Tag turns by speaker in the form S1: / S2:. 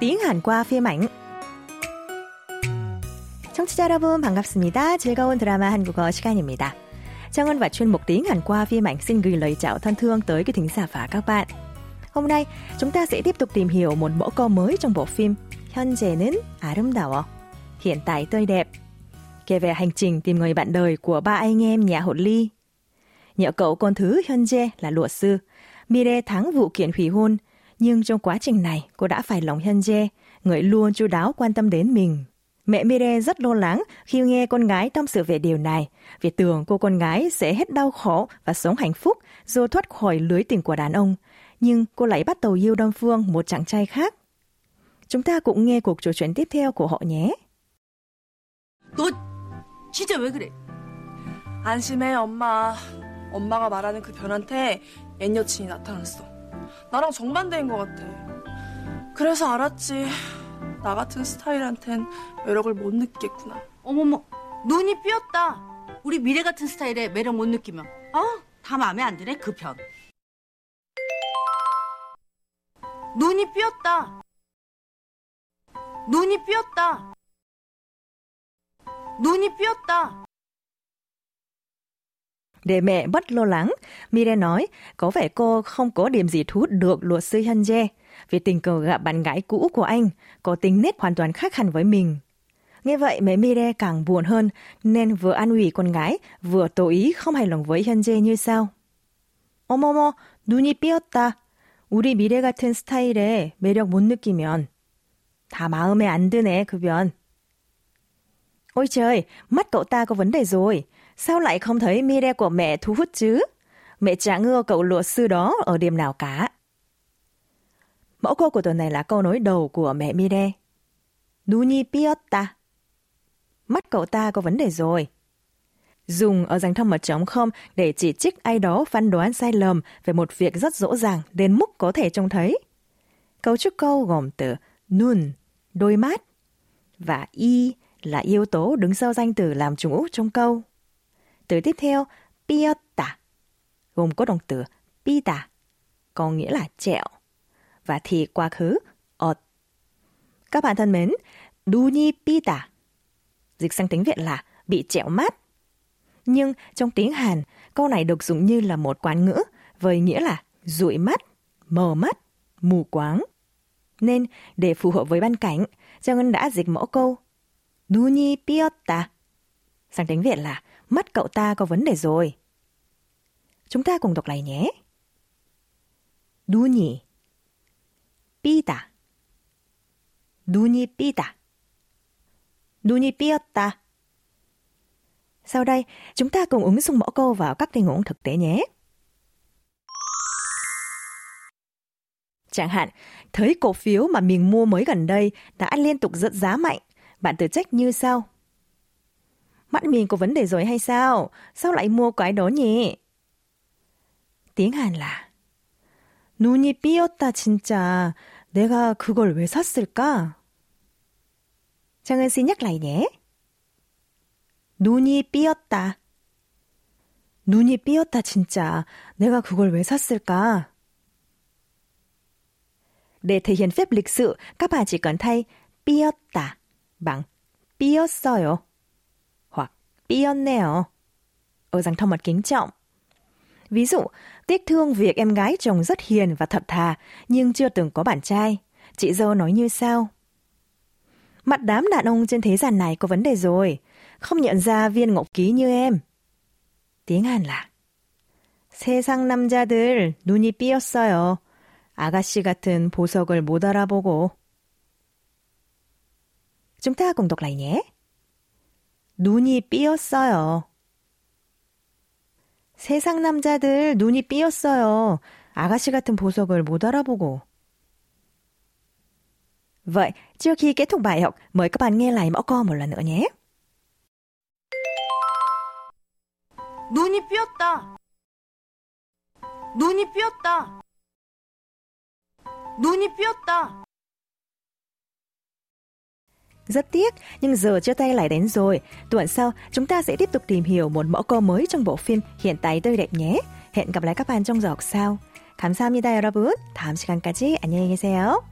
S1: tiếng Hàn qua phim ảnh. 청취자 여러분 반갑습니다. 즐거운 드라마 한국어 시간입니다. Trang và chuyên mục tiếng Hàn qua phim ảnh xin gửi lời chào thân thương tới quý thính giả và các bạn. Hôm nay, chúng ta sẽ tiếp tục tìm hiểu một mẫu câu mới trong bộ phim 현재는 아름다워. Hiện tại tươi đẹp. Kể về hành trình tìm người bạn đời của ba anh em nhà Hột Ly. Nhờ cậu con thứ 현재 là luật sư, Mire thắng vụ kiện hủy hôn, nhưng trong quá trình này cô đã phải lòng 현재, người luôn chu đáo quan tâm đến mình. Mẹ Mire rất lo lắng khi nghe con gái tâm sự về điều này, vì tưởng cô con gái sẽ hết đau khổ và sống hạnh phúc rồi thoát khỏi lưới tình của đàn ông. Nhưng cô lại bắt đầu yêu Đông Phương, một chàng trai khác. Chúng ta cũng nghe cuộc trò chuyện tiếp theo của họ nhé.
S2: 너 진짜 왜 그래?
S3: 안심해, 엄마. 엄마가 말하는 그 변한테 옛 여친이 나타났어. 나랑 정반대인 것 같아. 그래서 알았지. 나 같은 스타일한텐 매력을 못 느끼겠구나.
S2: 어머머, 눈이 삐었다. 우리 미래 같은 스타일에 매력 못 느끼면, 어? 다 마음에 안 드네, 그 편. 눈이 삐었다. 눈이 삐었다. 눈이 삐었다.
S1: Để mẹ bất lo lắng, Mire nói có vẻ cô không có điểm gì thu hút được luật sư Hyunjae vì tình cờ gặp bạn gái cũ của anh có tính nết hoàn toàn khác hẳn với mình. Nghe vậy mẹ Mire càng buồn hơn nên vừa an ủi con gái vừa tỏ ý không hài lòng với Hyunjae như sau. 어머머, 눈이 삐었다. 우리 미래 같은 스타일에 매력 못 느끼면 다 마음에 안 드네, 그 변. Ôi trời, mắt cậu ta có vấn đề rồi. Sao lại không thấy Mire của mẹ thu hút chứ? Mẹ chả ngưa cậu luật sư đó ở điểm nào cả. Mẫu câu của tuần này là câu nói đầu của mẹ Mire. Nuni Piotta. Mắt cậu ta có vấn đề rồi. Dùng ở danh thông mật trống không để chỉ trích ai đó phán đoán sai lầm về một việc rất rõ ràng đến mức có thể trông thấy. Cấu trúc câu gồm từ nun, đôi mắt, và y là yếu tố đứng sau danh từ làm chủ trong câu. Từ tiếp theo, piota, gồm có động từ pita, có nghĩa là trẹo, và thì quá khứ, ot Các bạn thân mến, duni pita, dịch sang tiếng Việt là bị trẹo mắt Nhưng trong tiếng Hàn, câu này được dùng như là một quán ngữ với nghĩa là dụi mắt, mờ mắt, mù quáng. Nên, để phù hợp với ban cảnh, Trang Ngân đã dịch mẫu câu Duni Piotta sang tiếng Việt là mắt cậu ta có vấn đề rồi. Chúng ta cùng đọc lại nhé. 눈이 삐다. 눈이 삐다. 눈이 삐었다. Sau đây, chúng ta cùng ứng dụng mẫu câu vào các tình huống thực tế nhé. Chẳng hạn, thấy cổ phiếu mà mình mua mới gần đây đã liên tục giật giá mạnh, bạn tự trách như sau. Mắt mình có vấn đề rồi hay sao? Sao lại mua cái đó nhỉ? tiếng Hàn là 눈이 삐었다 진짜. 내가 그걸 왜 샀을까? 장은 xin nhắc lại nhé. 눈이 삐었다. 눈이 삐었다 진짜. 내가 그걸 왜 샀을까? Để thể hiện phép lịch sự, các bạn chỉ cần thay 삐었다 bằng 삐었어요 hoặc 삐었네요 ở dạng thông mật kính trọng. Ví dụ, tiếc thương việc em gái chồng rất hiền và thật thà nhưng chưa từng có bạn trai. Chị dâu nói như sau. Mặt đám đàn ông trên thế gian này có vấn đề rồi, không nhận ra viên ngọc ký như em. tiếng Hàn là 세상 남자들 눈이 삐었어요. 아가씨 같은 보석을 못 알아보고. Chúng ta cùng đọc lại nhé. 눈이 삐었어요. 세상 남자들 눈이 삐었어요. 아가씨 같은 보석을 못 알아보고. Bạn nghe lại mẫu câu một lần nữa nhé.
S2: 눈이 삐었다. 눈이 삐었다. 눈이 삐었다.
S1: Rất tiếc, nhưng giờ chưa tay lại đến rồi. Tuần sau, chúng ta sẽ tiếp tục tìm hiểu một mẫu câu mới trong bộ phim Hiện tại tươi đẹp nhé. Hẹn gặp lại các bạn trong giờ học sau. 감사합니다, 여러분. 다음 시간까지 안녕히 계세요.